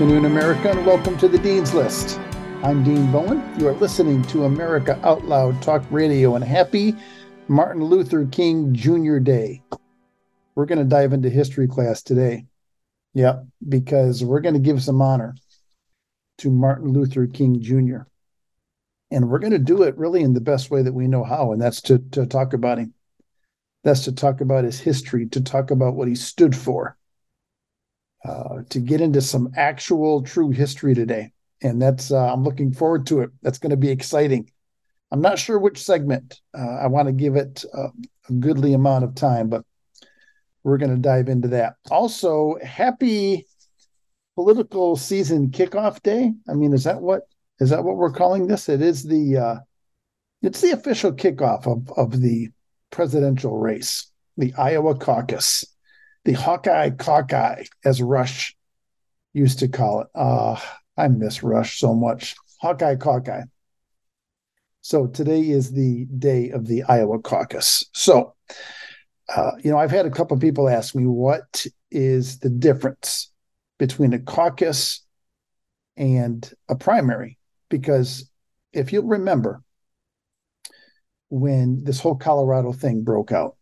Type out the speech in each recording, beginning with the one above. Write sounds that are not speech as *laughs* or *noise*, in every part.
Good afternoon, America, and welcome to the Dean's List. I'm Dean Bowen. You are listening to America Out Loud Talk Radio, and happy Martin Luther King Jr. Day. We're going to dive into history class today. Yep, because we're going to give some honor to Martin Luther King Jr. And we're going to do it really in the best way that we know how, and that's to, to talk about him. That's to talk about his history, to talk about what he stood for, uh, to get into some actual true history today. And that's, uh, I'm looking forward to it. That's going to be exciting. I'm not sure which segment. Uh, I want to give it a, a goodly amount of time, but we're going to dive into that. Also, happy political season kickoff day. I mean, is that what is that what we're calling this? It is the uh, it's the official kickoff of of the presidential race, the Iowa caucus, the Hawkeye Caucus, as Rush used to call it. Uh, I miss Rush so much. Hawkeye Caucus. So today is the day of the Iowa caucus. So, uh, you know, I've had a couple of people ask me what is the difference between a caucus and a primary? Because if you'll remember, when this whole Colorado thing broke out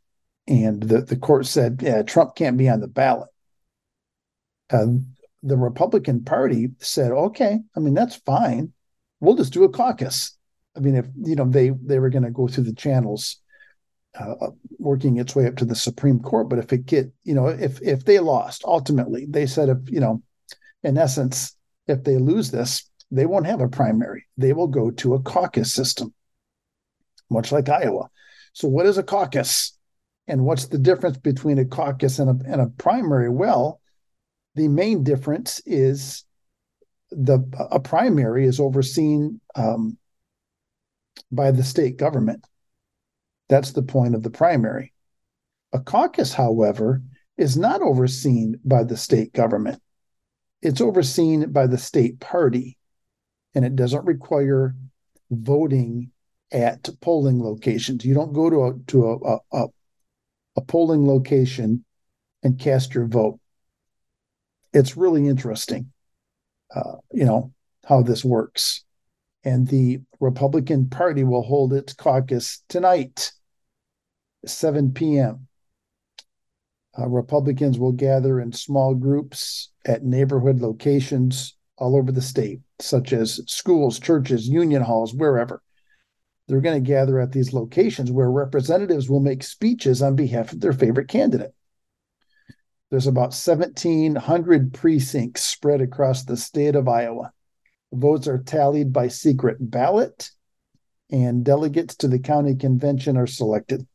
and the, the court said, yeah, Trump can't be on the ballot. Uh, the Republican Party said, okay, I mean, that's fine. We'll just do a caucus. I mean, if you know they they were going to go through the channels, uh, working its way up to the Supreme Court, but if it get you know if if they lost ultimately, they said if you know, in essence, if they lose this, they won't have a primary. They will go to a caucus system much like Iowa. So, what is a caucus? And what's the difference between a caucus and a, and a primary? Well, the main difference is the a primary is overseen um, by the state government. That's the point of the primary. A caucus, however, is not overseen by the state government. It's overseen by the state party, and it doesn't require voting at polling locations. You don't go to a to a, a, a polling location and cast your vote. It's really interesting, uh, you know, how this works. And the Republican Party will hold its caucus tonight, 7 p.m. Uh, Republicans will gather in small groups at neighborhood locations all over the state, such as schools, churches, union halls, wherever they're going to gather at these locations where representatives will make speeches on behalf of their favorite candidate. There's about 1,700 precincts spread across the state of Iowa. votes are tallied by secret ballot, and delegates to the county convention are selected.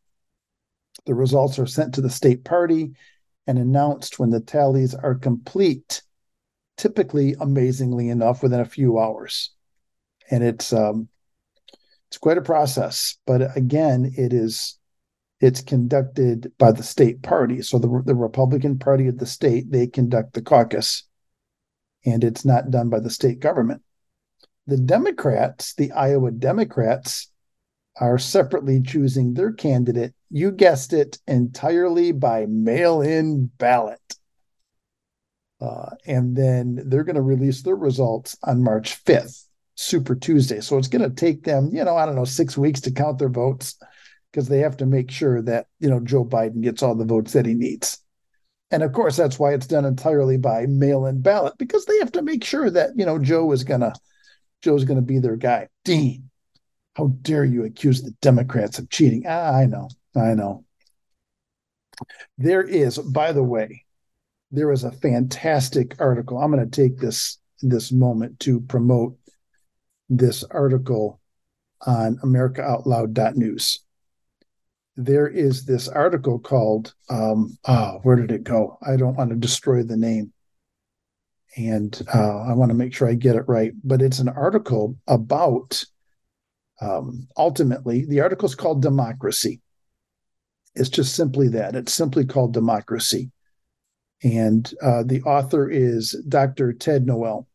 The results are sent to the state party and announced when the tallies are complete, typically, amazingly enough, within a few hours. And it's um, it's quite a process, but again, it is it's conducted by the state party. So the the Republican Party of the state they conduct the caucus, and it's not done by the state government. The Democrats, the Iowa Democrats, are separately choosing their candidate. You guessed it, entirely by mail-in ballot. Uh, and then they're going to release their results on March 5th. Super Tuesday. So it's going to take them, you know, I don't know, six weeks to count their votes because they have to make sure that, you know, Joe Biden gets all the votes that he needs. And of course, that's why it's done entirely by mail in ballot because they have to make sure that, you know, Joe is going to, Joe's going to be their guy. Dean, how dare you accuse the Democrats of cheating? Ah, I know, I know. There is, by the way, there is a fantastic article. I'm going to take this this moment to promote this article on AmericaOutloud.news. There is this article called, um, oh, where did it go? I don't want to destroy the name. And uh, I want to make sure I get it right. But it's an article about um, ultimately, the article is called Democracy. It's just simply that. It's simply called Democracy. And uh, the author is Dr. Ted Noel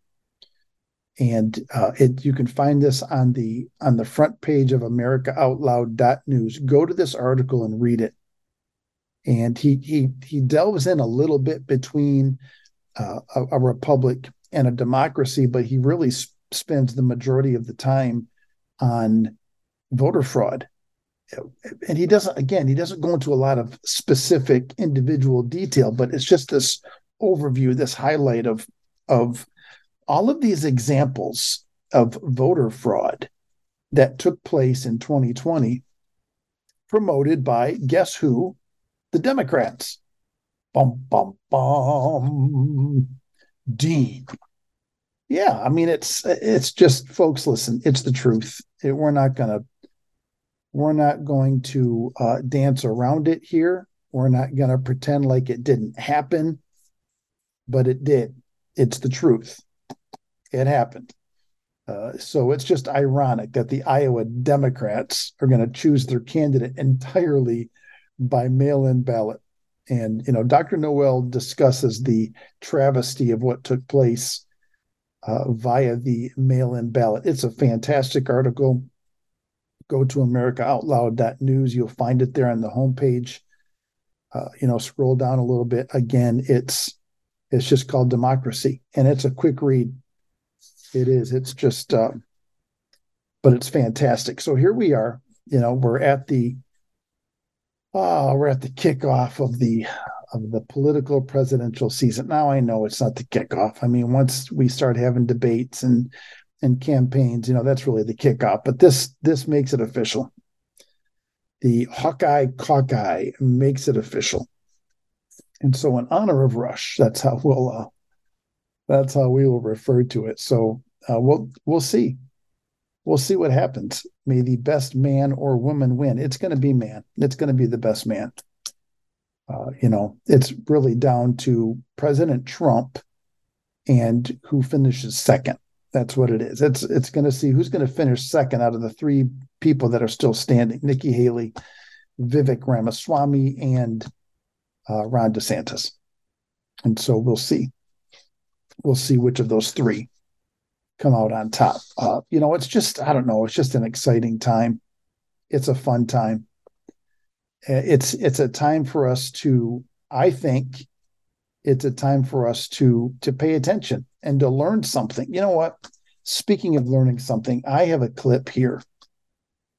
and uh, it, you can find this on the on the front page of americaoutloud.news go to this article and read it and he he he delves in a little bit between uh, a, a, republic and a democracy, but he really sp- spends the majority of the time on voter fraud. And he doesn't, again, he doesn't go into a lot of specific individual detail, but it's just this overview, this highlight of of all of these examples of voter fraud that took place in 2020, promoted by guess who? The Democrats. Bum bum bum. Dean. Yeah, I mean it's it's just folks. Listen, it's the truth. It, we're not gonna we're not going to uh, dance around it here. We're not gonna pretend like it didn't happen, but it did. It's the truth. It happened. Uh, so it's just ironic that the Iowa Democrats are going to choose their candidate entirely by mail-in ballot. And you know, Dr. Noel discusses the travesty of what took place uh, via the mail-in ballot. It's a fantastic article. Go to AmericaOutloud.news. You'll find it there on the homepage. Uh, you know, scroll down a little bit. Again, it's it's just called Democracy, and it's a quick read. It is. It's just, uh, but it's fantastic. So here we are. You know, we're at the, oh, we're at the kickoff of the of the political presidential season. Now I know it's not the kickoff. I mean, once we start having debates and and campaigns, you know, that's really the kickoff. But this this makes it official. The Hawkeye Cockeye makes it official. And so, in honor of Rush, that's how we'll uh, that's how we will refer to it. So uh, we'll we'll see. We'll see what happens. May the best man or woman win. It's going to be man. It's going to be the best man. Uh, you know, it's really down to President Trump and who finishes second. That's what it is. It's it's going to see who's going to finish second out of the three people that are still standing: Nikki Haley, Vivek Ramaswamy, and uh, Ron DeSantis. And so we'll see we'll see which of those three come out on top. Uh, you know, it's just I don't know. It's just an exciting time. It's a fun time. Uh, it's it's a time for us to. I think it's a time for us to to pay attention and to learn something. You know what? Speaking of learning something, I have a clip here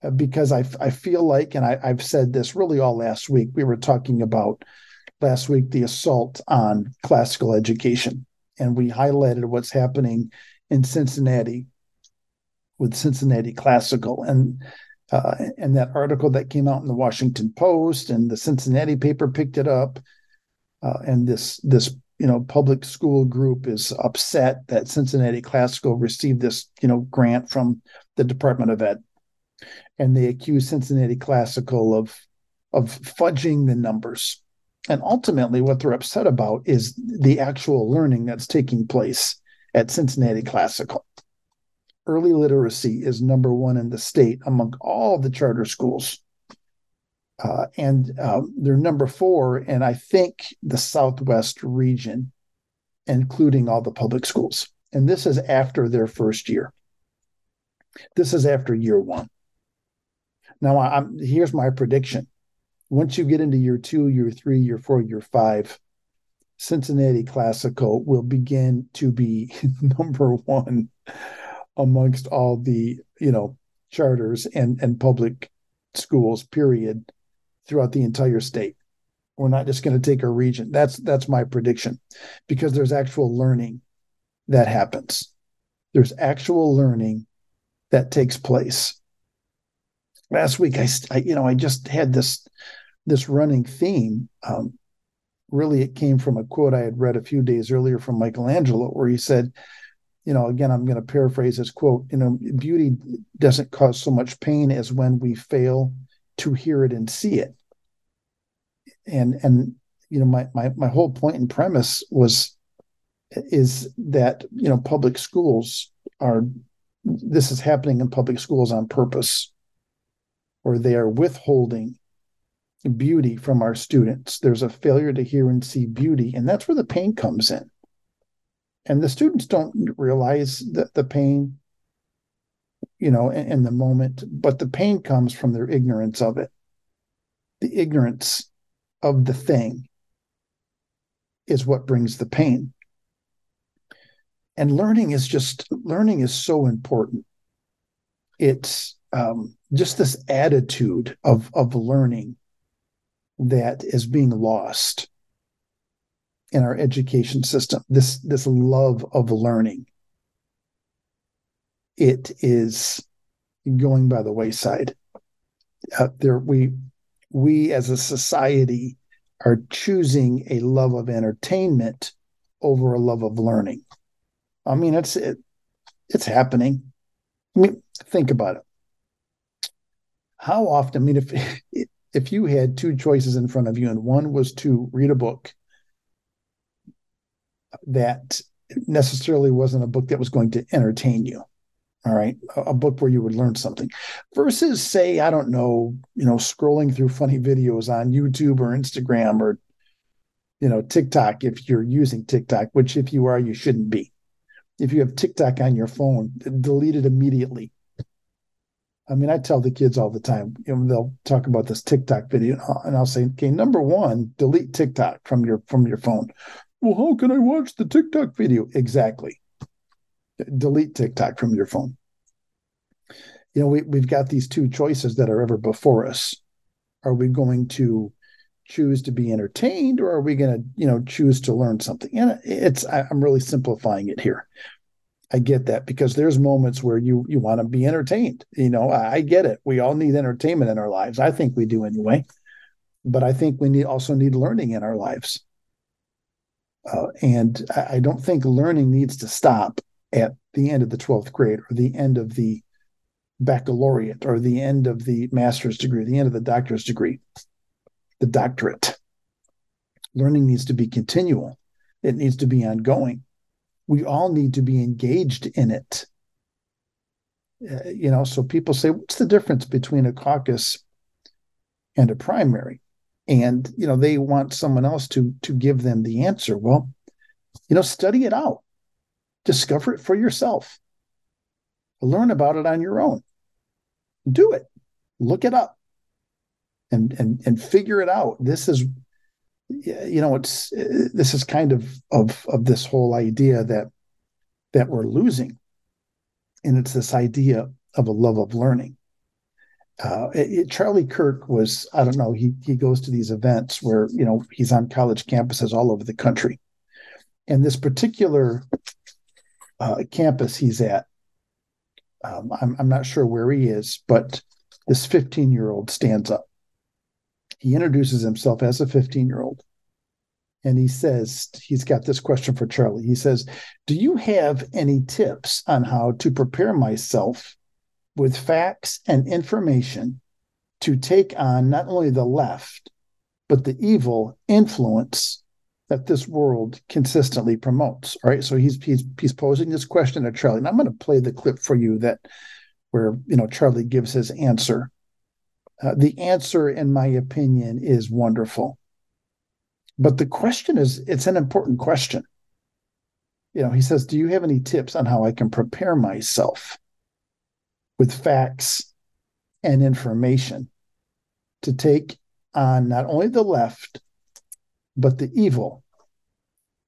uh, because I I feel like, and I, I've said this really all last week. We were talking about last week the assault on classical education and we highlighted what's happening in Cincinnati with Cincinnati Classical. And uh, and that article that came out in the Washington Post and the Cincinnati paper picked it up uh, and this this you know public school group is upset that Cincinnati Classical received this you know grant from the Department of Ed. And they accuse Cincinnati Classical of of fudging the numbers and ultimately, what they're upset about is the actual learning that's taking place at Cincinnati Classical. Early literacy is number one in the state among all the charter schools. Uh, and uh, they're number four, and I think the Southwest region, including all the public schools. And this is after their first year. This is after year one. Now, I'm, here's my prediction once you get into year two, year three, year four, year five, Cincinnati Classical will begin to be *laughs* number one amongst all the you know charters and and public schools. Period, throughout the entire state. We're not just going to take a region. That's that's my prediction, because there's actual learning that happens. There's actual learning that takes place. Last week, I, I you know I just had this this running theme. Um, really, it came from a quote I had read a few days earlier from Michelangelo, where he said, you know, again, I'm going to paraphrase his quote, you know, beauty doesn't cause so much pain as when we fail to hear it and see it. And, and, you know, my, my, my whole point and premise was, is that, you know, public schools are, this is happening in public schools on purpose, or they are withholding beauty from our students. There's a failure to hear and see beauty, and that's where the pain comes in. And the students don't realize the, the pain, you know, in, in the moment, but the pain comes from their ignorance of it. The ignorance of the thing is what brings the pain. and learning is just learning is so important. It's um, just this attitude of of learning that is being lost in our education system. This this love of learning. It is going by the wayside. Uh, there we we as a society are choosing a love of entertainment over a love of learning. I mean, it's it, it's happening. I mean, think about it. How often? I mean, if if you had two choices in front of you, and one was to read a book that necessarily wasn't a book that was going to entertain you, all right, a, book where you would learn something, versus say, I don't know, you know, scrolling through funny videos on YouTube or Instagram or you know TikTok if you're using TikTok, which if you are, you shouldn't be. If you have TikTok on your phone, delete it immediately I mean, I tell the kids all the time, you know, they'll talk about this TikTok video, and I'll say, okay, number one, delete TikTok from your from your phone. Well, how can I watch the TikTok video? Exactly. Delete TikTok from your phone. You know, we, we've got these two choices that are ever before us. Are we going to choose to be entertained or are we going to, you know, choose to learn something? And it's, I'm really simplifying it here. I get that because there's moments where you you want to be entertained. You know, I, I get it. We all need entertainment in our lives. I think we do anyway. But I think we need also need learning in our lives. Uh, and I, I don't think learning needs to stop at the end of the 12th grade or the end of the baccalaureate or the end of the master's degree, the end of the doctor's degree, the doctorate. Learning needs to be continual. It needs to be ongoing we all need to be engaged in it. Uh, you know, so people say, what's the difference between a caucus and a primary? And you know, they want someone else to to give them the answer. Well, you know, study it out, discover it for yourself, learn about it on your own, do it, look it up, and and and figure it out. This is you know it's this is kind of of of this whole idea that that we're losing. And it's this idea of a love of learning. Uh, it, charlie kirk was i don't know he he goes to these events where you know he's on college campuses all over the country. And this particular uh, campus he's at um, I'm, I'm not sure where he is but this 15 year old stands up he introduces himself as a 15 year old. And he says, he's got this question for Charlie. He says, Do you have any tips on how to prepare myself with facts and information to take on not only the left, but the evil influence that this world consistently promotes? All right. So he's he's he's posing this question to Charlie. And I'm going to play the clip for you that where you know Charlie gives his answer uh, the answer, in my opinion, is wonderful. But the question is, it's an important question. You know, he says, Do you have any tips on how I can prepare myself with facts and information to take on not only the left, but the evil,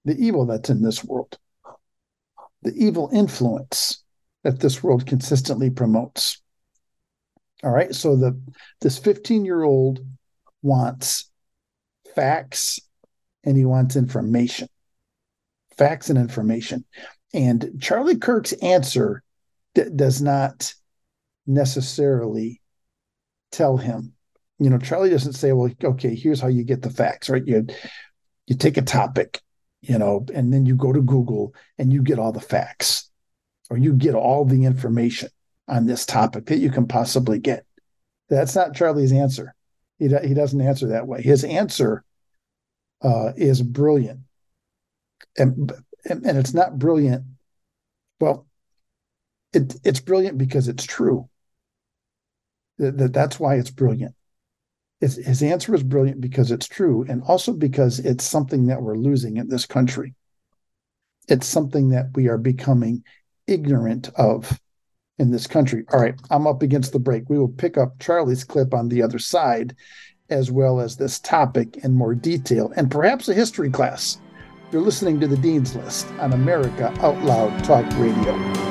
the evil that's in this world, the evil influence that this world consistently promotes? All right. So the this 15 year old wants facts and he wants information. Facts and information. And Charlie Kirk's answer d- does not necessarily tell him. You know, Charlie doesn't say, "Well, okay, here's how you get the facts." Right? You you take a topic, you know, and then you go to Google and you get all the facts, or you get all the information on this topic that you can possibly get. That's not Charlie's answer. He, he doesn't answer that way. His answer uh, is brilliant. And, and, and it's not brilliant. Well, it, it's brilliant because it's true. That that's why it's brilliant. It's, his answer is brilliant because it's true, and also because it's something that we're losing in this country. It's something that we are becoming ignorant of in this country. All right, I'm up against the break. We will pick up Charlie's clip on the other side, as well as this topic in more detail and perhaps a history class. You're listening to the Dean's List on America Out Loud Talk Radio.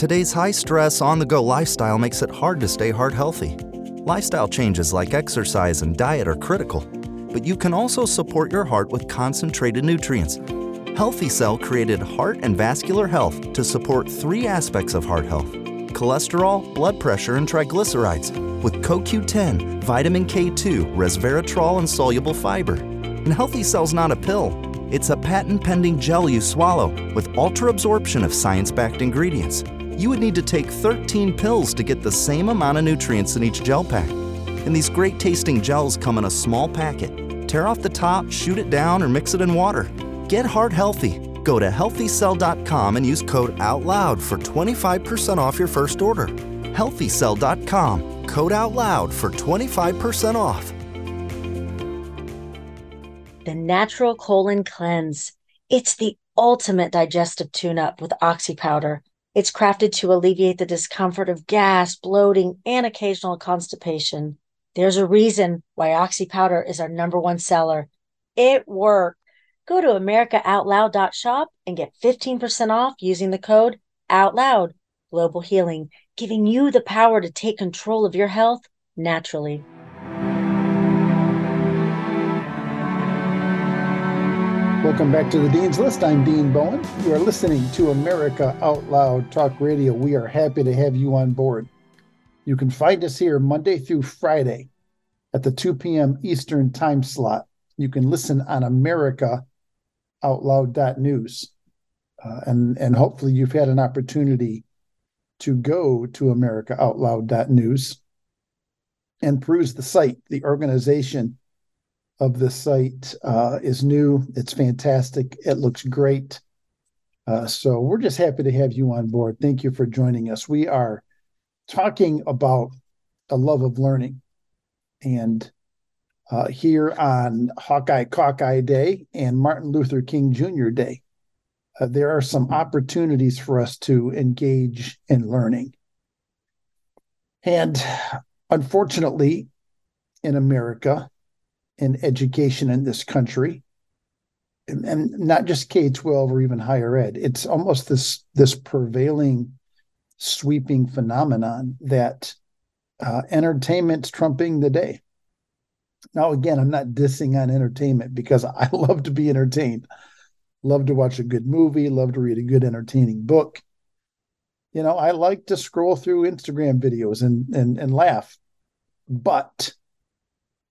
Today's high stress, on the go lifestyle makes it hard to stay heart healthy. Lifestyle changes like exercise and diet are critical but you can also support your heart with concentrated nutrients. Healthy Cell created Heart and Vascular Health to support three aspects of heart health cholesterol, blood pressure, and triglycerides with CoQ10, vitamin K2, resveratrol, and soluble fiber. And Healthy Cell's not a pill, it's a patent pending gel you swallow with ultra absorption of science backed ingredients. You would need to take 13 pills to get the same amount of nutrients in each gel pack. And these great tasting gels come in a small packet. Tear off the top, shoot it down, or mix it in water. Get heart healthy. Go to healthycell.com and use code OUTLOUD for 25% off your first order. Healthycell.com, code OUTLOUD for 25% off. The Natural Colon Cleanse. It's the ultimate digestive tune up with Oxy Powder. It's crafted to alleviate the discomfort of gas, bloating, and occasional constipation. There's a reason why Oxy Powder is our number one seller. It worked. Go to AmericaOutloud.shop and get 15% off using the code OUTLOUD. Global Healing, giving you the power to take control of your health naturally. Welcome back to the Dean's List. I'm Dean Bowen. You are listening to America Out Loud Talk Radio. We are happy to have you on board. You can find us here Monday through Friday at the 2 p.m. Eastern time slot. You can listen on America Out Loud.news. Uh, and, and hopefully you've had an opportunity to go to America Out Loud.news and peruse the site. The organization of the site uh, is new. It's fantastic. It looks great. Uh, so we're just happy to have you on board. Thank you for joining us. We are talking about a love of learning. And uh, here on Hawkeye Cockeye Day and Martin Luther King Jr. Day, uh, there are some opportunities for us to engage in learning. And unfortunately, in America, in education in this country, and, not just K 12 or even higher ed, it's almost this, this prevailing sweeping phenomenon that uh, entertainment's trumping the day. Now, again, I'm not dissing on entertainment because I *laughs* love to be entertained. Love to watch a good movie, love to read a good entertaining book. You know, I like to scroll through Instagram videos and and, and laugh, but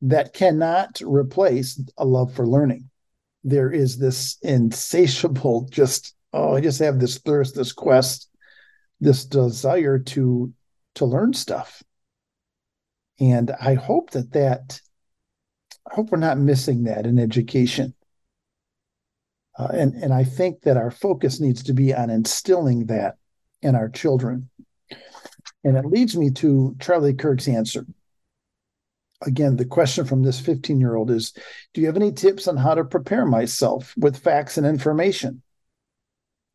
that cannot replace a love for learning. There is this insatiable, just oh, I just have this thirst, this quest this desire to to learn stuff. And i hope that that i hope we're not missing that in education. Uh, and and i think that our focus needs to be on instilling that in our children. And it leads me to charlie kirk's answer again the question from this 15 year old is do you have any tips on how to prepare myself with facts and information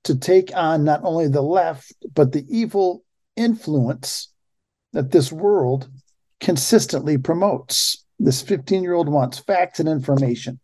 to take on not only the left, but the evil influence that this world consistently promotes. This 15 year old wants facts and information.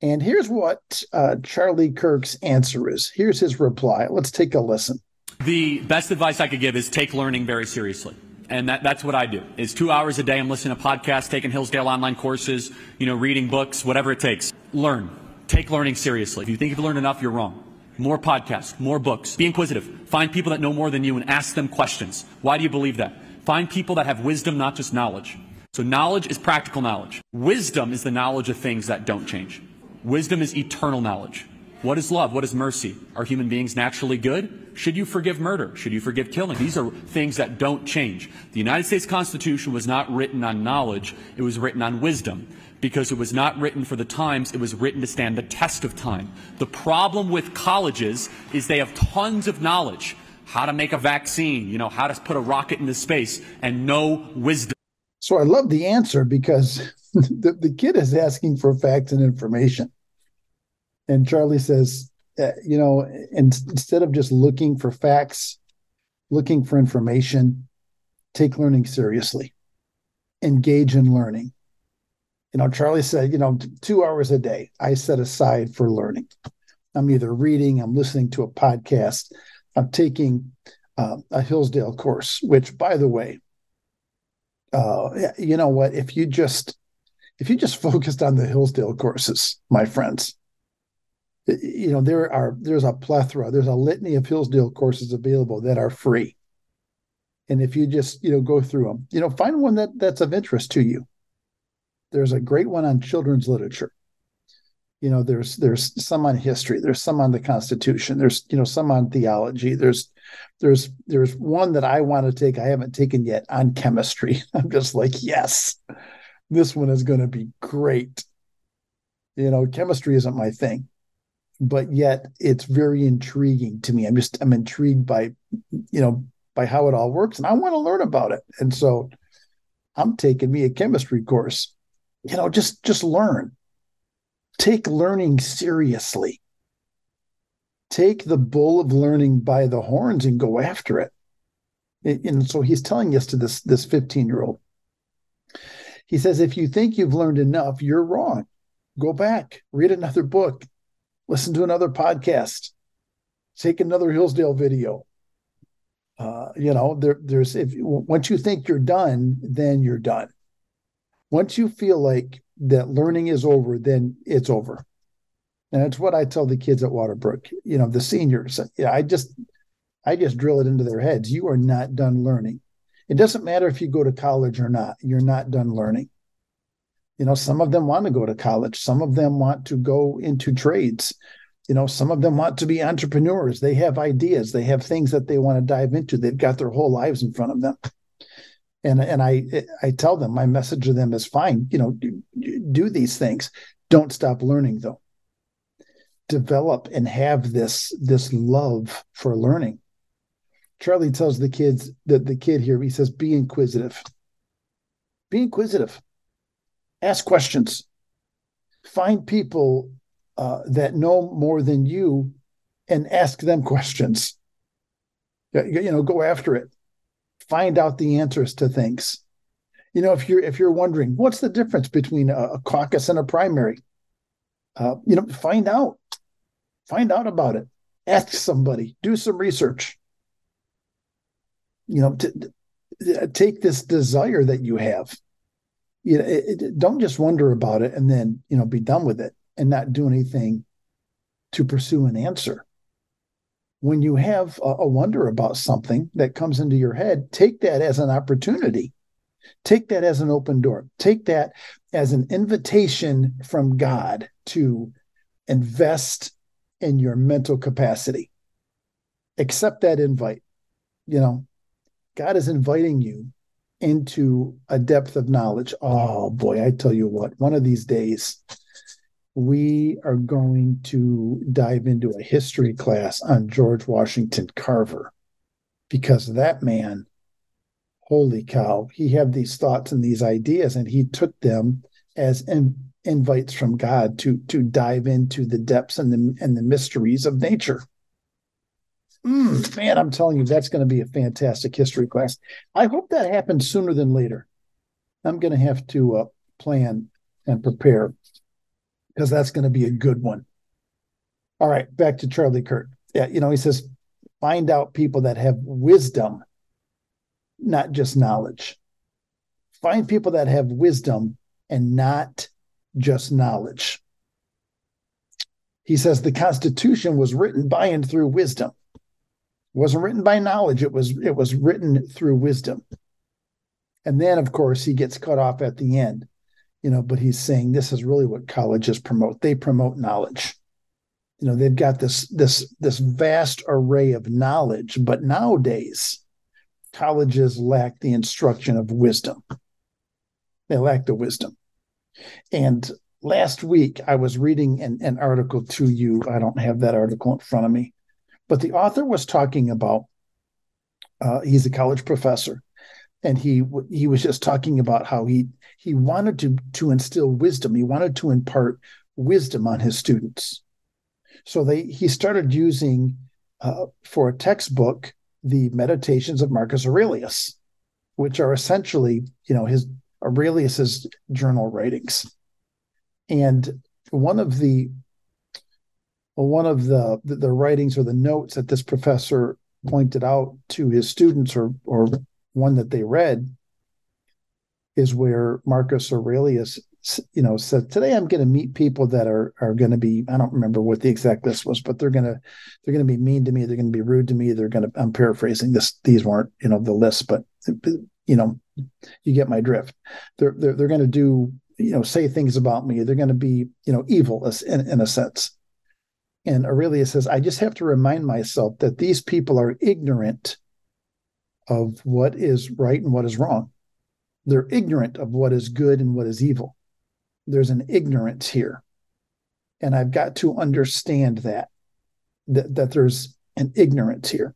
And here's what uh, Charlie Kirk's answer is. Here's his reply. Let's take a listen. The best advice I could give is take learning very seriously. And that, that's what I do. Is two hours a day. I'm listening to podcasts, taking Hillsdale online courses, you know, reading books, whatever it takes. Learn. Take learning seriously. If you think you've learned enough, you're wrong. More podcasts, more books. Be inquisitive. Find people that know more than you and ask them questions. Why do you believe that? Find people that have wisdom, not just knowledge. So knowledge is practical knowledge. Wisdom is the knowledge of things that don't change. Wisdom is eternal knowledge. What is love? What is mercy? Are human beings naturally good? Should you forgive murder? Should you forgive killing? These are things that don't change. The United States Constitution was not written on knowledge, it was written on wisdom. Because it was not written for the times, it was written to stand the test of time. The problem with colleges is they have tons of knowledge. How to make a vaccine, you know, how to put a rocket into space, and no wisdom. So I love the answer because *laughs* the, the kid is asking for facts and information. And Charlie says, uh, you know, and instead of just looking for facts, looking for information, take learning seriously, engage in learning. You know, Charlie said, you know, two hours a day I set aside for learning. I'm either reading, I'm listening to a podcast, I'm taking uh, a Hillsdale course, which, by the way, uh, you know what? If you just if you just *laughs* focused on the Hillsdale courses, my friends, you know there are there's a plethora there's a litany of hillsdale courses available that are free. And if you just you know go through them you know find one that that's of interest to you. There's a great one on children's literature. You know there's there's some on history there's some on the constitution there's you know some on theology there's there's there's one that i want to take i haven't taken yet on chemistry. *laughs* I'm just like yes this one is going to be great. You know chemistry isn't my thing but yet it's very intriguing to me. I'm just I'm intrigued by you know by how it all works, and I want to learn about it. And so I'm taking me a chemistry course. You know, just just learn. Take learning seriously. Take the bull of learning by the horns and go after it. And so he's telling us to this this 15 year old. He says, if you think you've learned enough, you're wrong. Go back, read another book, listen to another podcast, take another Hillsdale video. Uh, you know, there, there's if once you think you're done, then you're done. Once you feel like that learning is over, then it's over. And it's what I tell the kids at Waterbrook, you know, the seniors. Yeah, I just I just drill it into their heads. You are not done learning. It doesn't matter if you go to college or not, you're not done learning you know some of them want to go to college. Some of them want to go into trades. You know some of them want to be entrepreneurs. They have ideas. They have things that they want to dive into. They've got their whole lives in front of them. And and i i tell them my message to them is fine. You know do, do these things. Don't stop learning though. Develop and have this this love for learning. Charlie tells the kids that the kid here he says be inquisitive. Be inquisitive ask questions. Find people uh, that know more than you and ask them *laughs* questions. You know go after it. Find out the answers to things. You know if you're if you're wondering what's the difference between a, a caucus and a primary? Uh, you know find out. Find out about it. Ask somebody. Do some research. You know take this desire that you have you know, it, it, don't just wonder about it and then you know be done with it and not do anything to pursue an answer. When you have a, a wonder about something that comes into your head, take that as an opportunity. Take that as an open door. Take that as an invitation from God to invest in your mental capacity. Accept that invite. You know, God is inviting you into a depth of knowledge. Oh boy, I tell you what, one of these days we are going to dive into a history class on George Washington Carver because that man, holy cow, he had these thoughts and these ideas and he took them as in, invites from God to to dive into the depths and the and the mysteries of nature. Mm, man, I'm telling you, that's going to be a fantastic history class. I hope that happens sooner than later. I'm going to have to uh, plan and prepare because that's going to be a good one. All right, back to Charlie Kirk. Yeah, you know, he says, find out people that have wisdom, not just knowledge. Find people that have wisdom and not just knowledge. He says the Constitution was written by and through wisdom wasn't written by knowledge. It was it was written through wisdom. And then of course he gets cut off at the end you know but he's saying this is really what colleges promote. They promote knowledge. You know they've got this this this vast array of knowledge but nowadays colleges lack the instruction of wisdom. They lack the wisdom. And last week i was reading an, an article to you. I don't have that article in front of me but the author was talking about uh, he's a college professor and he he was just talking about how he he wanted to to instill wisdom. He wanted to impart wisdom on his students. So they he started using uh, for a textbook the Meditations of Marcus Aurelius, which are essentially you know his Aurelius's journal writings, and one of the one of the, the the writings or the notes that this professor pointed out to his students or or one that they read is where Marcus Aurelius you know said today i'm going to meet people that are are going to be i don't remember what the exact list was but they're going to they're going to be mean to me they're going to be rude to me they're going to i'm paraphrasing this these weren't you know the list but you know you get my drift. They're they're, they're going to do you know say things about me they're going to be you know evil in, in a sense and Aurelius says i just have to remind myself that these people are ignorant of what is right and what is wrong. They're ignorant of what is good and what is evil. There's an ignorance here. And i've got to understand that that, that there's an ignorance here.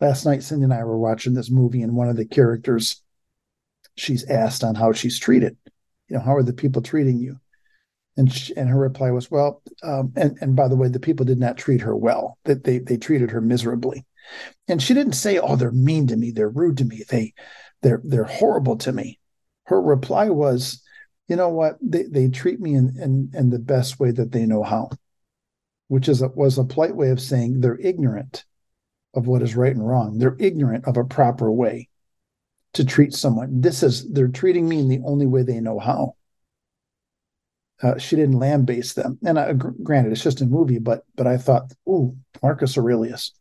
Last night cindy and i were watching this movie and one of the characters she's asked on how she's treated. You know how are the people treating you and she, and her reply was well um, and and by the way the people did not treat her well. That they they treated her miserably. And she didn't say oh they're mean to me. They're rude to me. They they're they're horrible to me. Her reply was you know what? They, they treat me in, in in the best way that they know how which is a, was a polite way of saying they're ignorant of what is right and wrong. They're ignorant of a proper way to treat someone. This is they're treating me in the only way they know how uh, she didn't lambaste them and I, granted it's just a movie but but i thought oh marcus aurelius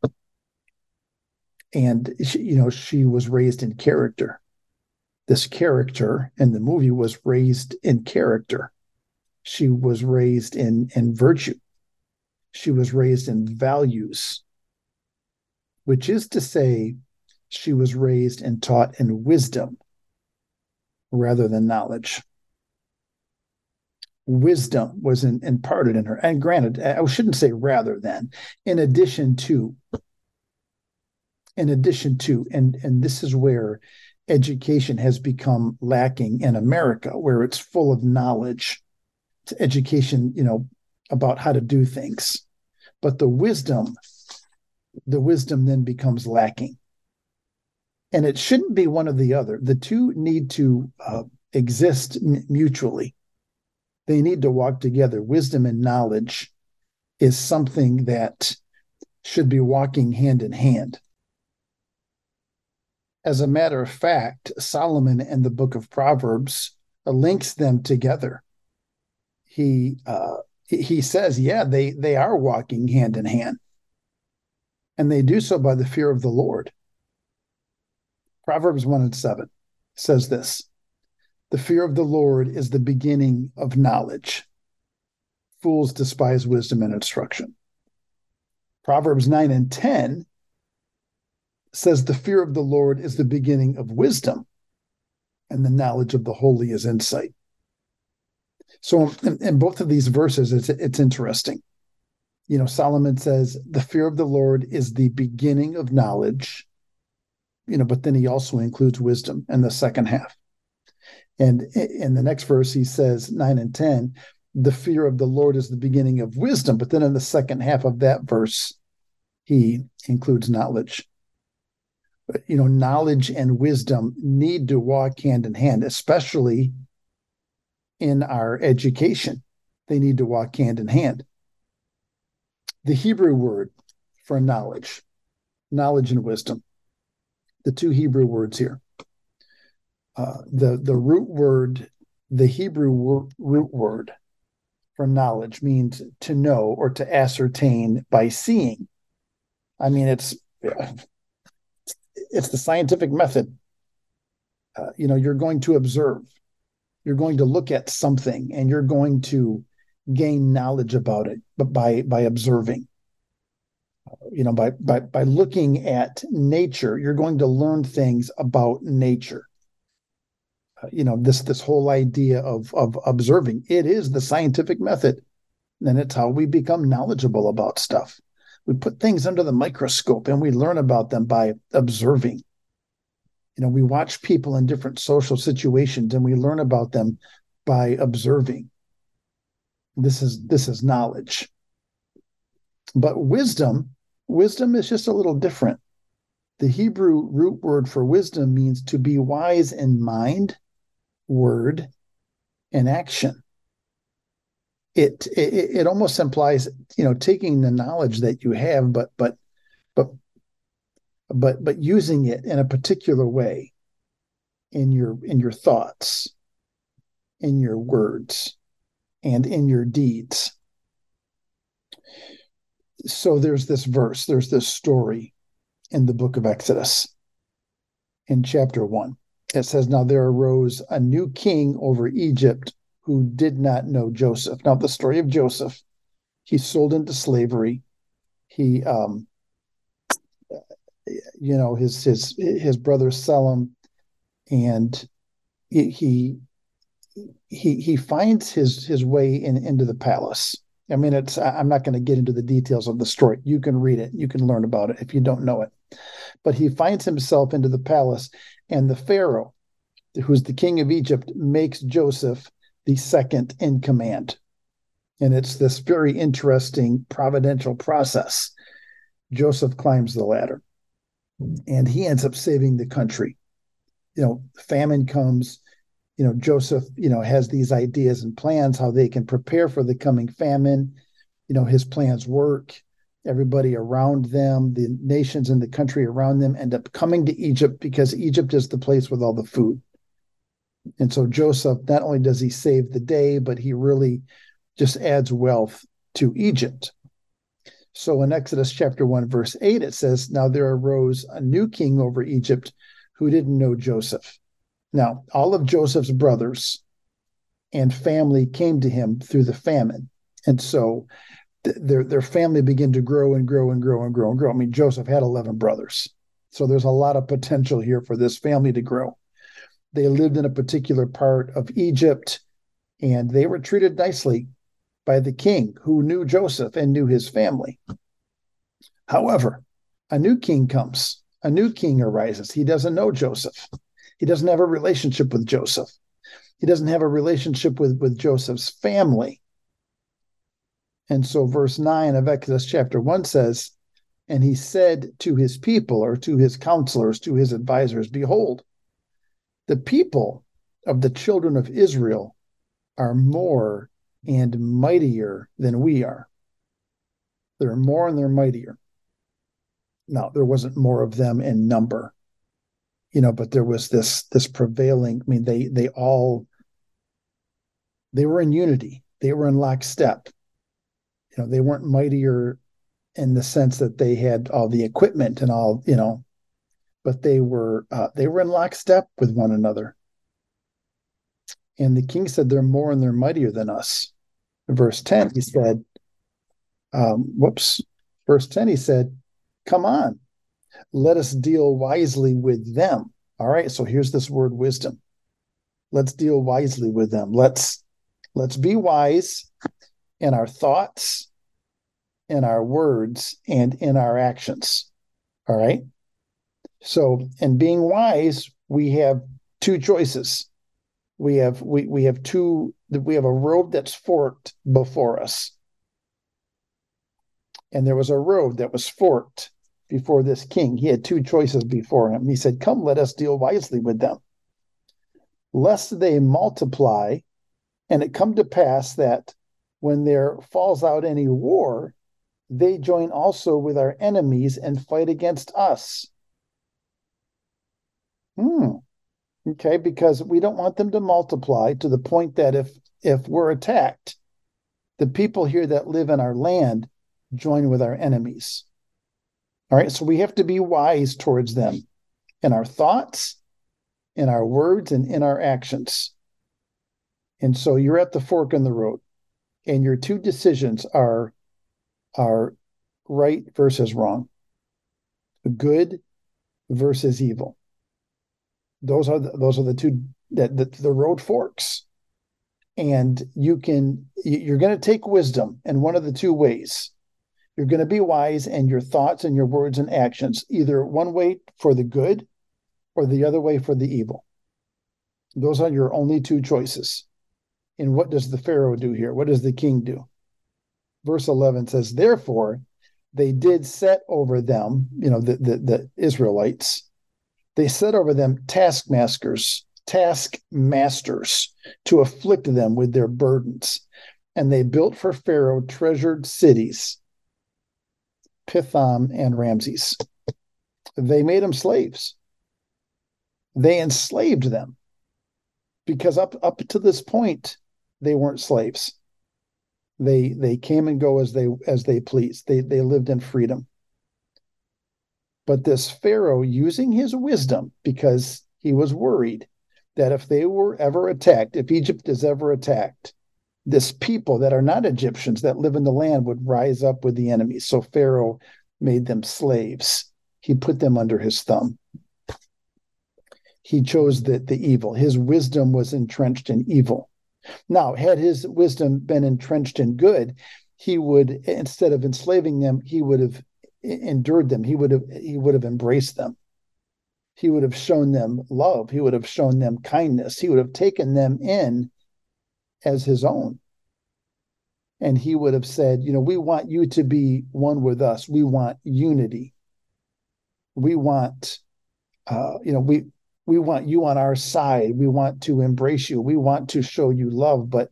and she, you know she was raised in character this character in the movie was raised in character. She was raised in, in virtue. She was raised in values, which is to say, she was raised and taught in wisdom rather than knowledge. Wisdom was in, imparted in her. And granted, I shouldn't say rather than, in addition to, in addition to, and, and this is where education has become lacking in America, where it's full of knowledge. It's education, you know, about how to do things. But the wisdom, the wisdom then becomes lacking. And it shouldn't be one or the other. The two need to uh, exist m- mutually. They need to walk together. Wisdom and knowledge is something that should be walking hand in hand as a matter of fact, Solomon in the book of Proverbs links them together. He uh, he says, yeah, they they are walking hand in hand, and they do so by the fear of the Lord. Proverbs one and seven says this: the fear of the Lord is the beginning of knowledge. Fools despise wisdom and instruction. Proverbs 9 and 10 says the fear of the Lord is the beginning of wisdom, and the knowledge of the holy is insight. So in, in, both of these verses, it's it's interesting. You know, Solomon says the fear of the Lord is the beginning of knowledge. You know, but then he also includes wisdom in the second half. And in the next verse, he says nine and ten, the fear of the Lord is the beginning of wisdom. But then in the second half of that verse, he includes knowledge. But, you know knowledge and wisdom need to walk hand in hand especially in our education. They need to walk hand in hand. The hebrew word for knowledge knowledge and wisdom the two hebrew words here uh, the the root word the hebrew wor- root word for knowledge means to know or to ascertain by seeing i mean it's it's the scientific method. Uh, you know, you're going to observe, you're going to look at something, and you're going to gain knowledge about it, but by by observing. You know, by by by looking at nature, you're going to learn things about nature. You know, this this whole idea of of observing, it is the scientific method, and it's how we become knowledgeable about stuff. We put things under the microscope and we learn about them by observing. You know, we watch people in different social situations and we learn about them by observing this is this is knowledge but wisdom wisdom is just a little different the hebrew root word for wisdom means to be wise in mind word and action it, it it almost implies you know taking the knowledge that you have but but but but but using it in a particular way in your in your thoughts in your words and in your deeds. So there's this verse, there's this story in the book of Exodus in chapter 1. It says, Now there arose a new king over Egypt who did not know Joseph. Now, the story of Joseph, he's sold into slavery. He, um, you know, his his his brothers sell him, and he, he he he finds his his way in into the palace. I mean, it's I'm not going to get into the details of the story. You can read it. You can learn about it if you don't know it. But he finds himself into the palace, and the Pharaoh, who's the king of Egypt, makes Joseph the second in command. And it's this very interesting providential process. Joseph climbs the ladder and he ends up saving the country. You know, famine comes, you know joseph you know has these ideas and plans how they can prepare for the coming famine you know his plans work everybody around them the nations in the country around them end up coming to egypt because egypt is the place with all the food. And so joseph not only does he save the day but he really just adds wealth to egypt. So in exodus chapter 1 verse 8 it says now there arose a new king over egypt who didn't know joseph. Now, all of Joseph's brothers and family came to him through the famine. And so th- their their family began to grow and grow and grow and grow and grow. I mean, Joseph had 11 brothers. So there's a lot of potential here for this family to grow. They lived in a particular part of Egypt and they were treated nicely by the king who knew Joseph and knew his family. However, a new king comes, a new king arises. He doesn't know Joseph. He doesn't have a relationship with Joseph. He doesn't have a relationship with, with Joseph's family. And so, verse 9 of Exodus chapter 1 says, And he said to his people, or to his counselors, to his advisors, Behold, the people of the children of Israel are more and mightier than we are. They're more and they're mightier. Now, there wasn't more of them in number, you know but there was this this prevailing i mean they they all they were in unity they were in lockstep you know they weren't mightier in the sense that they had all the equipment and all you know but they were uh, they were in lockstep with one another and the king said they're more and they're mightier than us verse 10 he said um, whoops verse 10 he said come on let us deal wisely with them. All right, so here's this word wisdom. Let's deal wisely with them. Let's let's be wise in our thoughts, in our words, and in our actions. All right. So, in being wise, we have two choices. We have we we have two we have a road that's forked before us. And there was a road that was forked before this king. He had two choices before him. He said, Come, let us deal wisely with them, lest they multiply, and it come to pass that when there falls out any war, they join also with our enemies and fight against us. Hmm. Okay, because we don't want them to multiply to the point that if if we're attacked, the people here that live in our land join with our enemies. All right. So we have to be wise towards them in our thoughts, in our words, and in our actions. And so you're at the fork in the road. And your two decisions are are right versus wrong, good versus evil. Those are the, those are the two that the, the road forks, and you can you're going to take wisdom in one of the two ways. You're going to be wise, in your thoughts and your words and actions either one way for the good, or the other way for the evil. Those are your only two choices. And what does the Pharaoh do here? What does the king do? Verse 11 says, Therefore, they did set over them, you know, the, the, the Israelites, they set over them taskmasters, taskmasters to afflict them with their burdens. And they built for Pharaoh treasured cities, Pithom and Ramses. They made them slaves. They enslaved them because up up to this point they weren't slaves. They they came and go as they as they pleased. They they lived in freedom. But this pharaoh using his wisdom because he was worried that if they were ever attacked if egypt is ever attacked this people that are not egyptians that live in the land would rise up with the enemy. so pharaoh made them slaves. He put them under his thumb. He chose the, the evil. His wisdom was entrenched in evil now, had his wisdom been entrenched in good, he would instead of enslaving them, he would have endured them. He would have he would have embraced them. He would have shown them love. He would have shown them kindness. He would have taken them in as his own. And he would have said, you know, we want you to be one with us. We want unity. We want uh, you know, we we want you on our side. We want to embrace you. We want to show you love but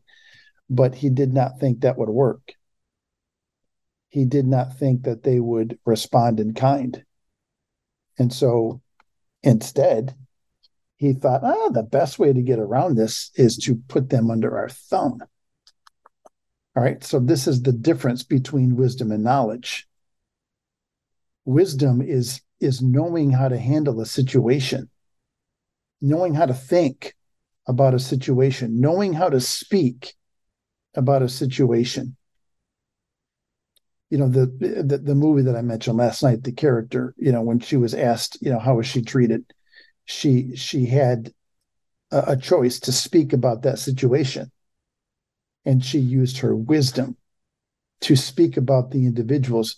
but he did not think that would work. He did not think that they would respond in kind. And so instead he thought ah the best way to get around this is to put them under our thumb. All right so this is the difference between wisdom and knowledge. Wisdom is is knowing how to handle a situation knowing how to think about a situation, knowing how to speak about a situation. You know, the, the the movie that I mentioned last night, the character, you know, when she was asked, you know, how was she treated, she she had a, a choice to speak about that situation. And she used her wisdom to speak about the individuals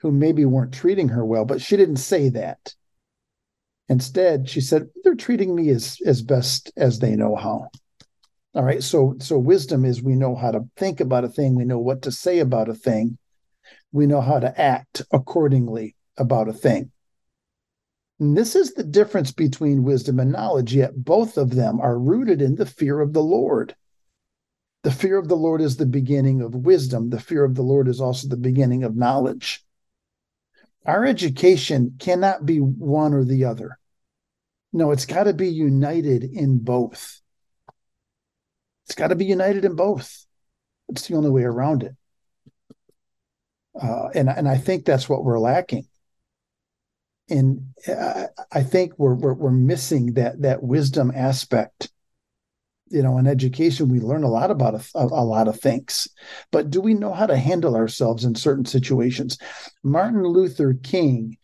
who maybe weren't treating her well, but she didn't say that Instead, she said, treating me as, as best as they know how. All right. So, so wisdom is we know how to think about a thing, we know what to say about a thing, we know how to act accordingly about a thing. And this is the difference between wisdom and knowledge, yet both of them are rooted in the fear of the Lord. The fear of the Lord is the beginning of wisdom. The fear of the Lord is also the beginning of knowledge. Our education cannot be one or the other. No, it's got to be united in both. It's got to be united in both. It's the only way around it. Uh, and and I think that's what we're lacking. And I, I think we're, we're we're missing that that wisdom aspect. You know, in education, we learn a lot about a, a, a lot of things, but do we know how to handle ourselves in certain situations? Martin Luther King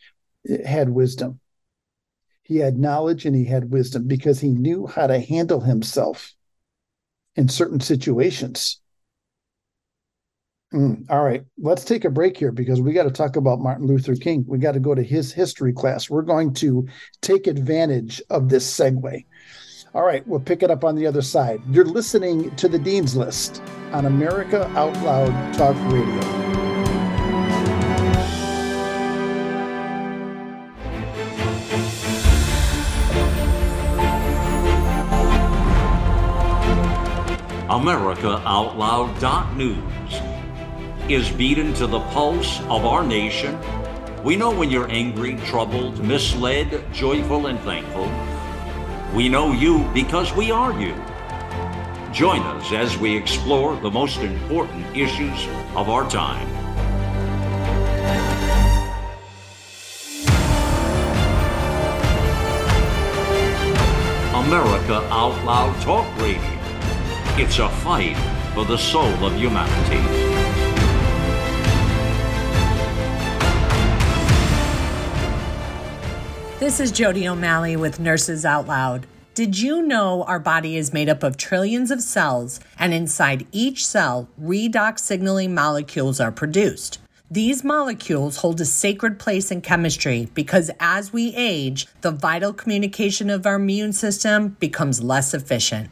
had wisdom he had knowledge and he had wisdom because he knew how to handle himself in certain situations. Mm, all right, let's take a break here because we got to talk about Martin Luther King. We got to go to his history class. We're going to take advantage of this segue. All right, we'll pick it up on the other side. You're listening to the Dean's List on America Out Loud Talk Radio. AmericaOutloud.news is beaten to the pulse of our nation. We know when you're angry, troubled, misled, joyful, and thankful. We know you because we are you. Join us as we explore the most important issues of our time. America Out Loud Talk Radio It's a fight for the soul of humanity. This is Jody O'Malley with Nurses Out Loud. Did you know our body is made up of trillions of cells, and inside each cell, redox signaling molecules are produced? These molecules hold a sacred place in chemistry because as we age, the vital communication of our immune system becomes less efficient.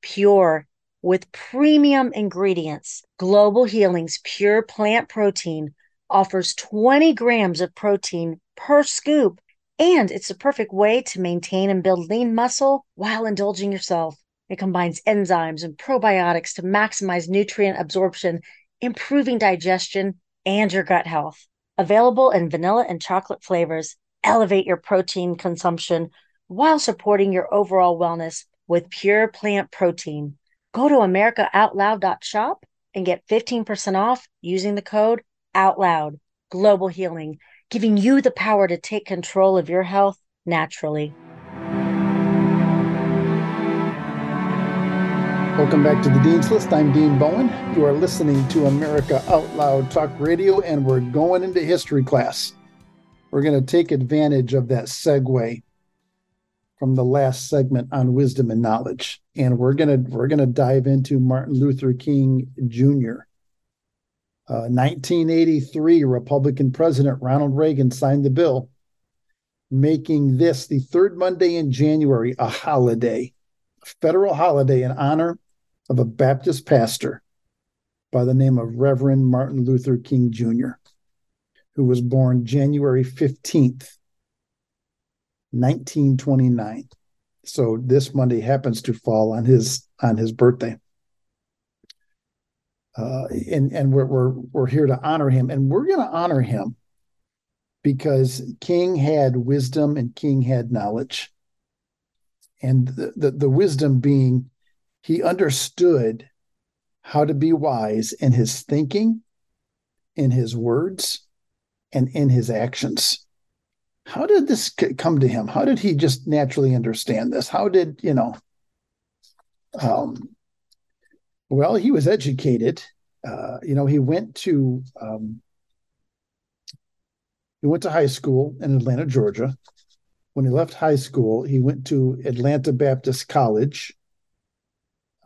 pure, with premium ingredients. Global Healing's pure plant protein offers 20 grams of protein per scoop, and it's the perfect way to maintain and build lean muscle while indulging yourself. It combines enzymes and probiotics to maximize nutrient absorption, improving digestion and your gut health. Available in vanilla and chocolate flavors, elevate your protein consumption while supporting your overall wellness with pure plant protein. Go to AmericaOutloud.shop and get 15% off using the code OUTLOUD. Global Healing, giving you the power to take control of your health naturally. Welcome back to the Dean's List. I'm Dean Bowen. You are listening to America Out Loud Talk Radio, and we're going into history class. We're going to take advantage of that segue from the last segment on wisdom and knowledge, and we're gonna we're gonna dive into Martin Luther King Jr. Uh, 1983, Republican President Ronald Reagan signed the bill, making this the third Monday in January a holiday, a federal holiday in honor of a Baptist pastor by the name of Reverend Martin Luther King Jr., who was born January 15th, 1929. So this Monday happens to fall on his on his birthday. Uh, and and we're, we're we're here to honor him, and we're going to honor him because King had wisdom and King had knowledge, and the, the, the wisdom being he understood how to be wise in his thinking, in his words, and in his actions. How did this come to him? How did he just naturally understand this? How did, you know, um, well, he was educated. Uh, you know, he went to um, he went to high school in Atlanta, Georgia. When he left high school, he went to Atlanta Baptist College,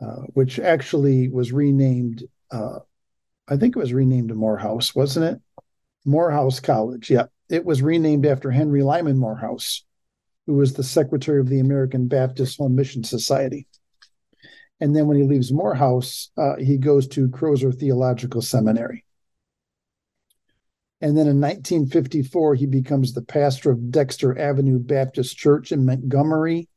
uh, which actually was renamed, uh, I think it was renamed Morehouse, wasn't it? Morehouse College. Yeah, it was renamed after Henry Lyman Morehouse, who was the secretary of the American Baptist Home Mission Society. And then when he leaves Morehouse, uh, he goes to Crozer Theological Seminary. And then in 1954, he becomes the pastor of Dexter Avenue Baptist Church in Montgomery,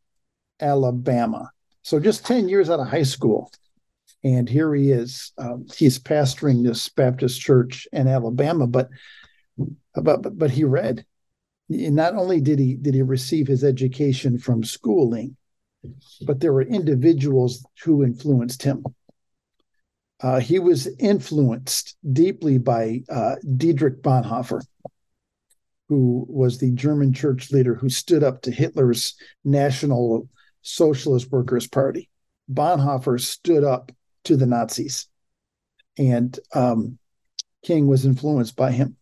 Alabama. So just 10 years out of high school. And here he is. Um, he's pastoring this Baptist church in Alabama, but, but, but, he read. Not only did he did he receive his education from schooling, but there were individuals who influenced him. Uh, he was influenced deeply by uh, Dietrich Bonhoeffer, who was the German church leader who stood up to Hitler's national Socialist Workers' Party. Bonhoeffer stood up to the Nazis, and um, King was influenced by him.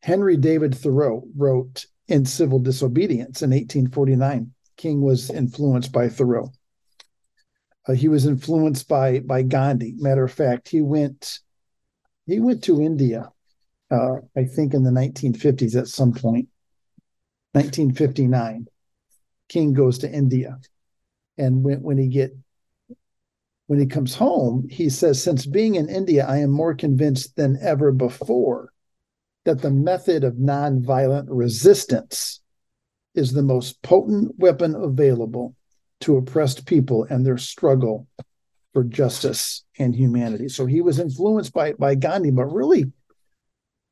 Henry David Thoreau wrote in Civil Disobedience in 1849. King was influenced by Thoreau. Uh, he was influenced by by Gandhi. Matter of fact, he went he went to India, uh, I think in the 1950s at some point, 1959, King goes to India. And when, when he get when he comes home, he says, Since being in India, I am more convinced than ever before that the method of nonviolent resistance is the most potent weapon available to oppressed people and their struggle for justice and humanity. So he was influenced by by Gandhi, but really,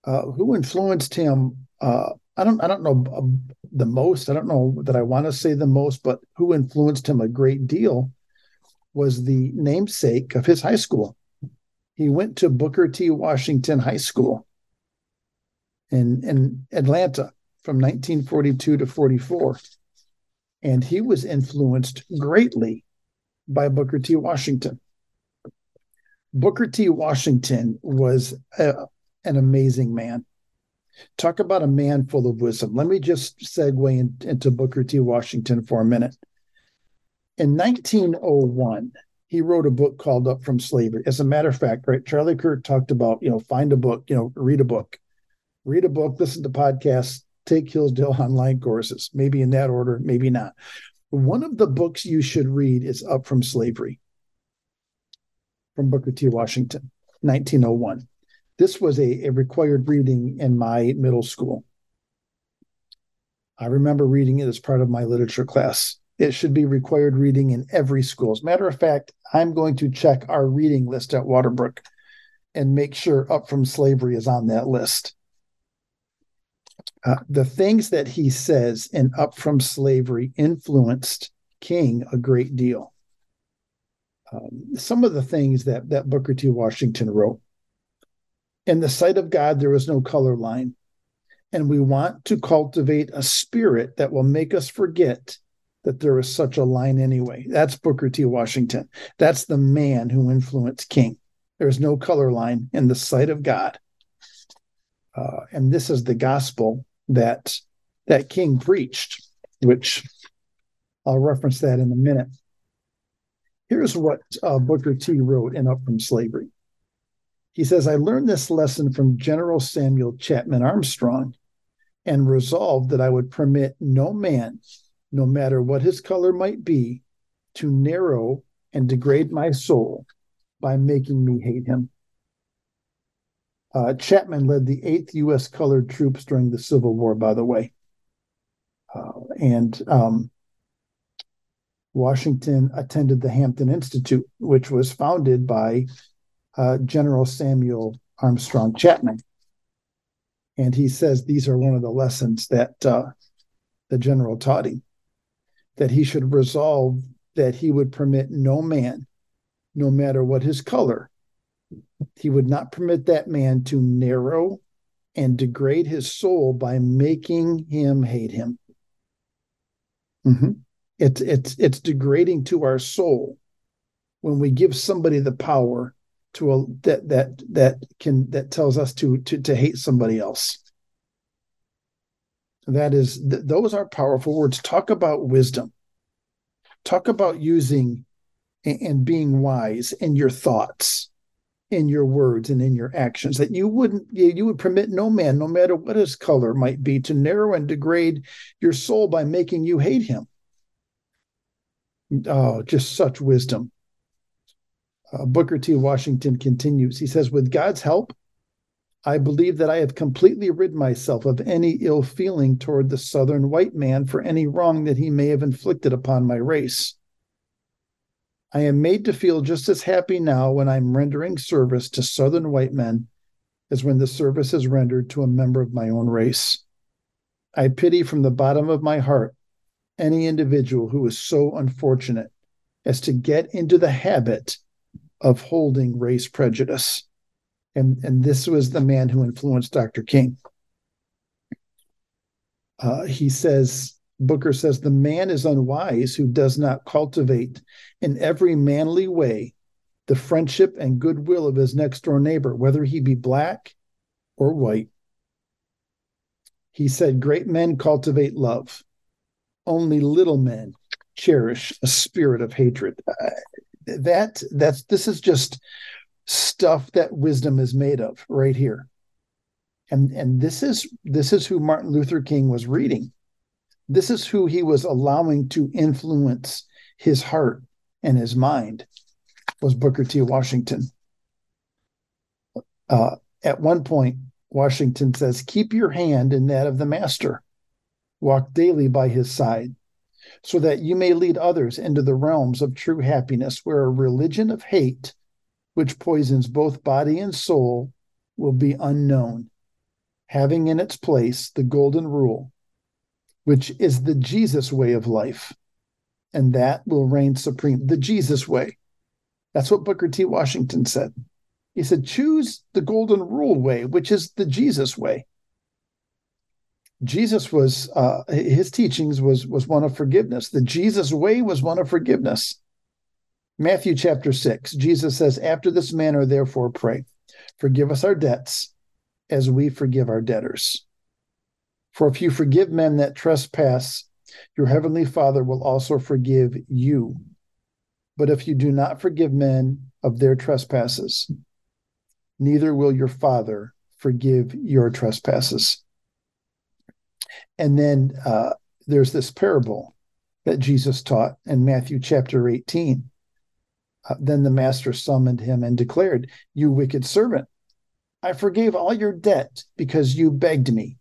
uh, who influenced him? Uh, I don't I don't know uh, the most. I don't know that I want to say the most, but who influenced him a great deal was the namesake of his high school. He went to Booker T. Washington High School in in Atlanta from 1942 to 44, and he was influenced greatly by Booker T. Washington. Booker T. Washington was a, an amazing man. Talk about a man full of wisdom. Let me just segue in, into Booker T. Washington for a minute. In 1901, he wrote a book called Up from Slavery. As a matter of fact, right, Charlie Kirk talked about, you know, find a book, you know, read a book, read a book, listen to podcasts, take Hillsdale online courses, maybe in that order, maybe not. One of the books you should read is Up from Slavery from Booker T. Washington, 1901. This was a, a required reading in my middle school. I remember reading it as part of my literature class. It should be required reading in every school. As a matter of fact, I'm going to check our reading list at Waterbrook and make sure Up from Slavery is on that list. Uh, the things that he says in Up from Slavery influenced King a great deal. Um, some of the things that, that Booker T. Washington wrote. In the sight of God, there is no color line. And we want to cultivate a spirit that will make us forget that there is such a line anyway. That's Booker T. Washington. That's the man who influenced King. There is no color line in the sight of God. Uh, and this is the gospel that that King preached, which I'll reference that in a minute. Here's what uh, Booker T wrote in Up from Slavery. He says, I learned this lesson from General Samuel Chapman Armstrong and resolved that I would permit no man, no matter what his color might be, to narrow and degrade my soul by making me hate him. Uh, Chapman led the 8th U.S. Colored Troops during the Civil War, by the way. Uh, and um, Washington attended the Hampton Institute, which was founded by uh, General Samuel Armstrong Chapman. And he says these are one of the lessons that uh, the general taught him that he should resolve that he would permit no man, no matter what his color, he would not permit that man to narrow and degrade his soul by making him hate him. Mm-hmm. It's it's it's degrading to our soul when we give somebody the power to a that that that can that tells us to to to hate somebody else. That is th- those are powerful words. Talk about wisdom. Talk about using and, and being wise in your thoughts in your words and in your actions that you wouldn't you would permit no man no matter what his color might be to narrow and degrade your soul by making you hate him. Oh just such wisdom. Uh, booker t. Washington continues. He says with god's help i believe that i have completely rid myself of any ill feeling toward the southern white man for any wrong that he may have inflicted upon my race I am made to feel just as happy now when I'm rendering service to Southern white men as when the service is rendered to a member of my own race. I pity from the bottom of my heart any individual who is so unfortunate as to get into the habit of holding race prejudice. And, and this was the man who influenced Dr. King. Uh, he says, Booker says, the man is unwise who does not cultivate in every manly way the friendship and goodwill of his next door neighbor, whether he be black or white. He said, Great men cultivate love, only little men cherish a spirit of hatred. Uh, that that's this is just stuff that wisdom is made of right here and and this is this is who martin luther king was reading this is who he was allowing to influence his heart and his mind was Booker T. Washington. Uh, at one point, Washington says, Keep your hand in that of the master. Walk daily by his side. so that you may lead others into the realms of true happiness, where a religion of hate, which poisons both body and soul, will be unknown, having in its place the golden rule, which is the Jesus way of life. And that will reign supreme, the Jesus way. That's what Booker T. Washington said. He said, choose the golden rule way, which is the Jesus way. Jesus was uh, his teachings was was one of forgiveness. The Jesus way was one of forgiveness. Matthew chapter 6, Jesus says, After this manner, therefore, pray, forgive us our debts as we forgive our debtors. For if you forgive men that trespass, your heavenly Father will also forgive you. But if you do not forgive men of their trespasses, neither will your Father forgive your trespasses. And then uh, there's this parable that Jesus taught in Matthew chapter 18. Uh, then the master summoned him and declared, You wicked servant, I forgave all your debt because you begged me.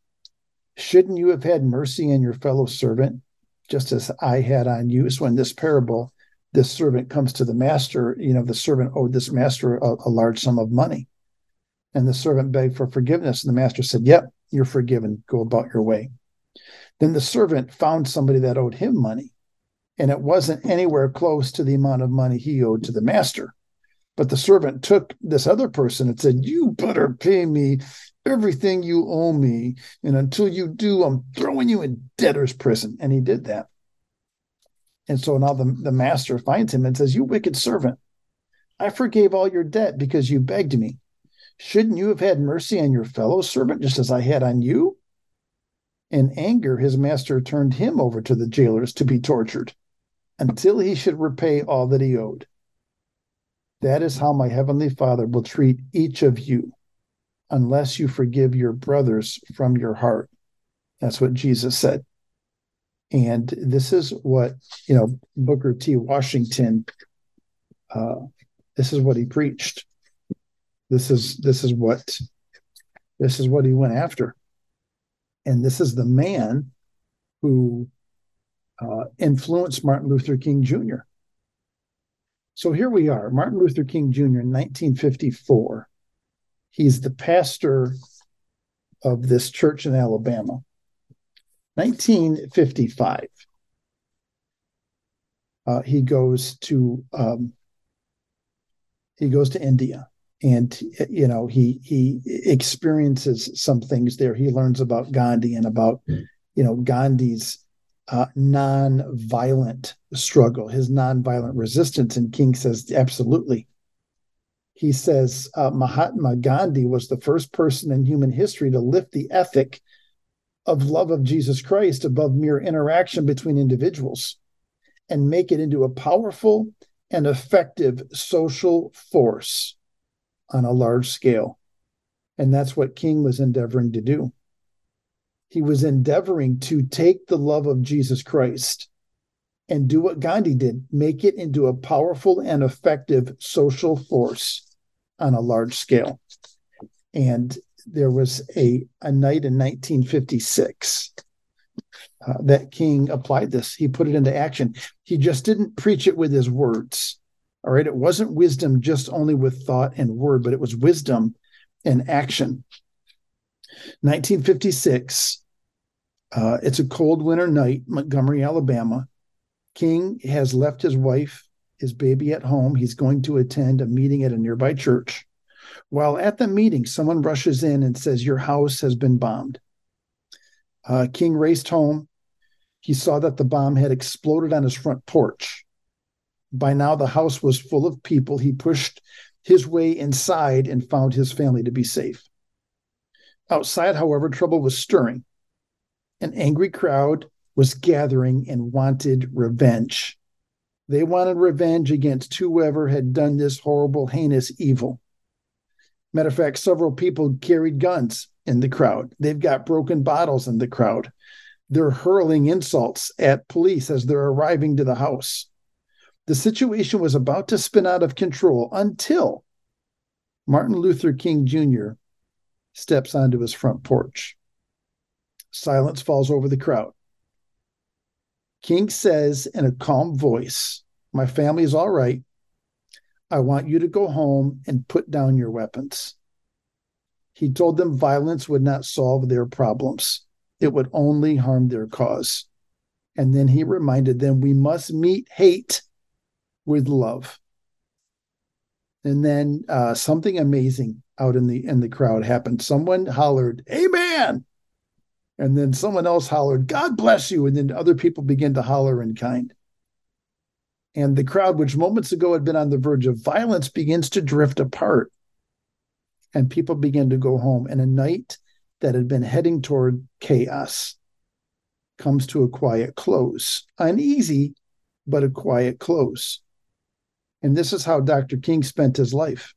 Shouldn't you have had mercy on your fellow servant, just as I had on you? So in this parable, this servant comes to the master. You know, the servant owed this master a, a large sum of money. And the servant begged for forgiveness. And the master said, Yep, you're forgiven. Go about your way. Then the servant found somebody that owed him money, and it wasn't anywhere close to the amount of money he owed to the master. But the servant took this other person and said, You better pay me everything you owe me. And until you do, I'm throwing you in debtor's prison. And he did that. And so now the, the master finds him and says, You wicked servant, I forgave all your debt because you begged me. Shouldn't you have had mercy on your fellow servant just as I had on you? In anger, his master turned him over to the jailers to be tortured until he should repay all that he owed. That is how my heavenly Father will treat each of you unless you forgive your brothers from your heart. That's what Jesus said. And this is what, you know, Booker T. Washington, uh, this is what he preached. This is this is what this is what he went after and this is the man who uh, influenced Martin Luther King Jr. So here we are, Martin Luther King Jr. in 1954. He's the pastor of this church in Alabama. 1955. Uh, he goes to um, he goes to India and you know he he experiences some things there he learns about gandhi and about you know gandhi's uh, non-violent struggle his non-violent resistance and king says absolutely he says uh, mahatma gandhi was the first person in human history to lift the ethic of love of jesus christ above mere interaction between individuals and make it into a powerful and effective social force on a large scale. And that's what King was endeavoring to do. He was endeavoring to take the love of Jesus Christ and do what Gandhi did make it into a powerful and effective social force on a large scale. And there was a, a night in 1956 uh, that King applied this. He put it into action. He just didn't preach it with his words. All right. It wasn't wisdom just only with thought and word, but it was wisdom and action. 1956. Uh, it's a cold winter night, Montgomery, Alabama. King has left his wife, his baby at home. He's going to attend a meeting at a nearby church. While at the meeting, someone rushes in and says, Your house has been bombed. Uh, King raced home. He saw that the bomb had exploded on his front porch. By now, the house was full of people. He pushed his way inside and found his family to be safe. Outside, however, trouble was stirring. An angry crowd was gathering and wanted revenge. They wanted revenge against whoever had done this horrible, heinous evil. Matter of fact, several people carried guns in the crowd. They've got broken bottles in the crowd. They're hurling insults at police as they're arriving to the house. The situation was about to spin out of control until Martin Luther King Jr. steps onto his front porch. Silence falls over the crowd. King says in a calm voice, My family is all right. I want you to go home and put down your weapons. He told them violence would not solve their problems, it would only harm their cause. And then he reminded them we must meet hate with love. And then uh, something amazing out in the in the crowd happened. Someone hollered, "Amen!" And then someone else hollered, "God bless you!" And then other people began to holler in kind. And the crowd, which moments ago had been on the verge of violence, begins to drift apart. And people begin to go home. And a night that had been heading toward chaos comes to a quiet close. Uneasy, but a quiet close. And this is how Dr. King spent his life.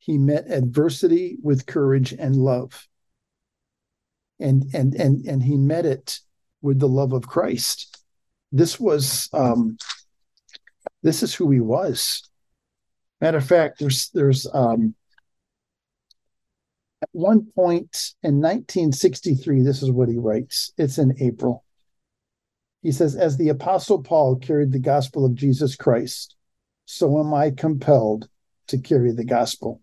He met adversity with courage and love. And and and and he met it with the love of Christ. This was um this is who he was. Matter of fact, there's there's um at one point in 1963, this is what he writes. It's in April. He says, As the Apostle Paul carried the gospel of Jesus Christ, so am I compelled to carry the gospel.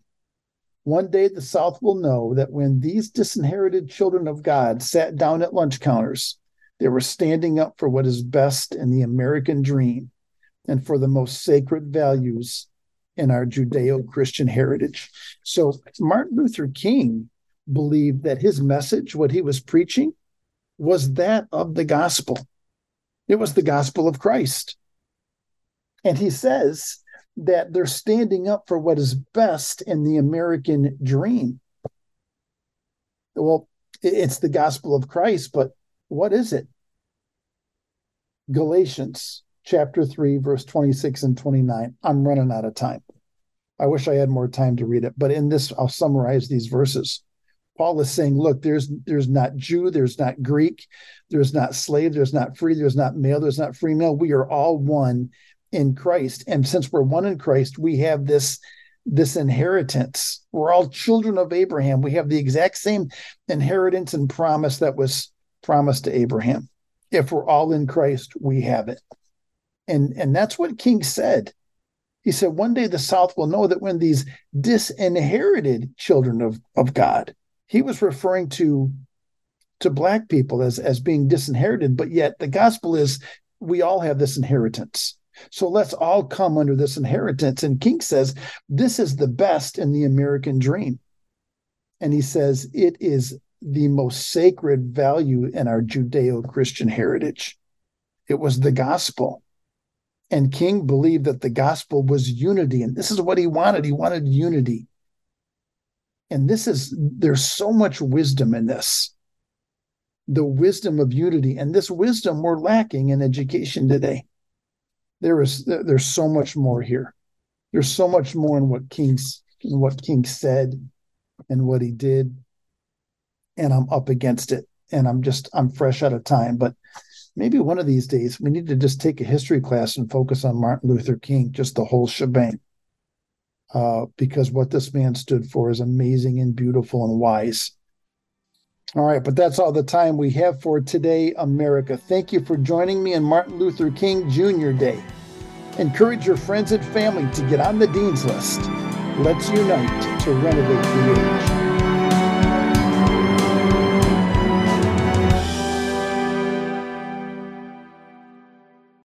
One day the South will know that when these disinherited children of God sat down at lunch counters, they were standing up for what is best in the American dream and for the most sacred values in our Judeo Christian heritage. So, Martin Luther King believed that his message, what he was preaching, was that of the gospel. It was the gospel of Christ. And he says that they're standing up for what is best in the American dream. Well, it's the gospel of Christ, but what is it? Galatians chapter 3, verse 26 and 29. I'm running out of time. I wish I had more time to read it, but in this, I'll summarize these verses. Paul is saying, look, there's there's not Jew, there's not Greek, there's not slave, there's not free, there's not male, there's not female. We are all one in Christ. And since we're one in Christ, we have this this inheritance. We're all children of Abraham. We have the exact same inheritance and promise that was promised to Abraham. If we're all in Christ, we have it. And and that's what King said. He said, one day the South will know that when these disinherited children of, of God, he was referring to to black people as as being disinherited, but yet the gospel is we all have this inheritance. So let's all come under this inheritance. And King says, this is the best in the American dream. And he says, it is the most sacred value in our Judeo Christian heritage. It was the gospel. And King believed that the gospel was unity. And this is what he wanted. He wanted unity. And this is, there's so much wisdom in this the wisdom of unity. And this wisdom we're lacking in education today there is there's so much more here. There's so much more in what King's in what King said and what he did. And I'm up against it. And I'm just I'm fresh out of time. But maybe one of these days we need to just take a history class and focus on Martin Luther King, just the whole shebang. Uh, because what this man stood for is amazing and beautiful and wise. All right, but that's all the time we have for today, America. Thank you for joining me on Martin Luther King Jr. Day. Encourage your friends and family to get on the Dean's List. Let's unite to renovate the age.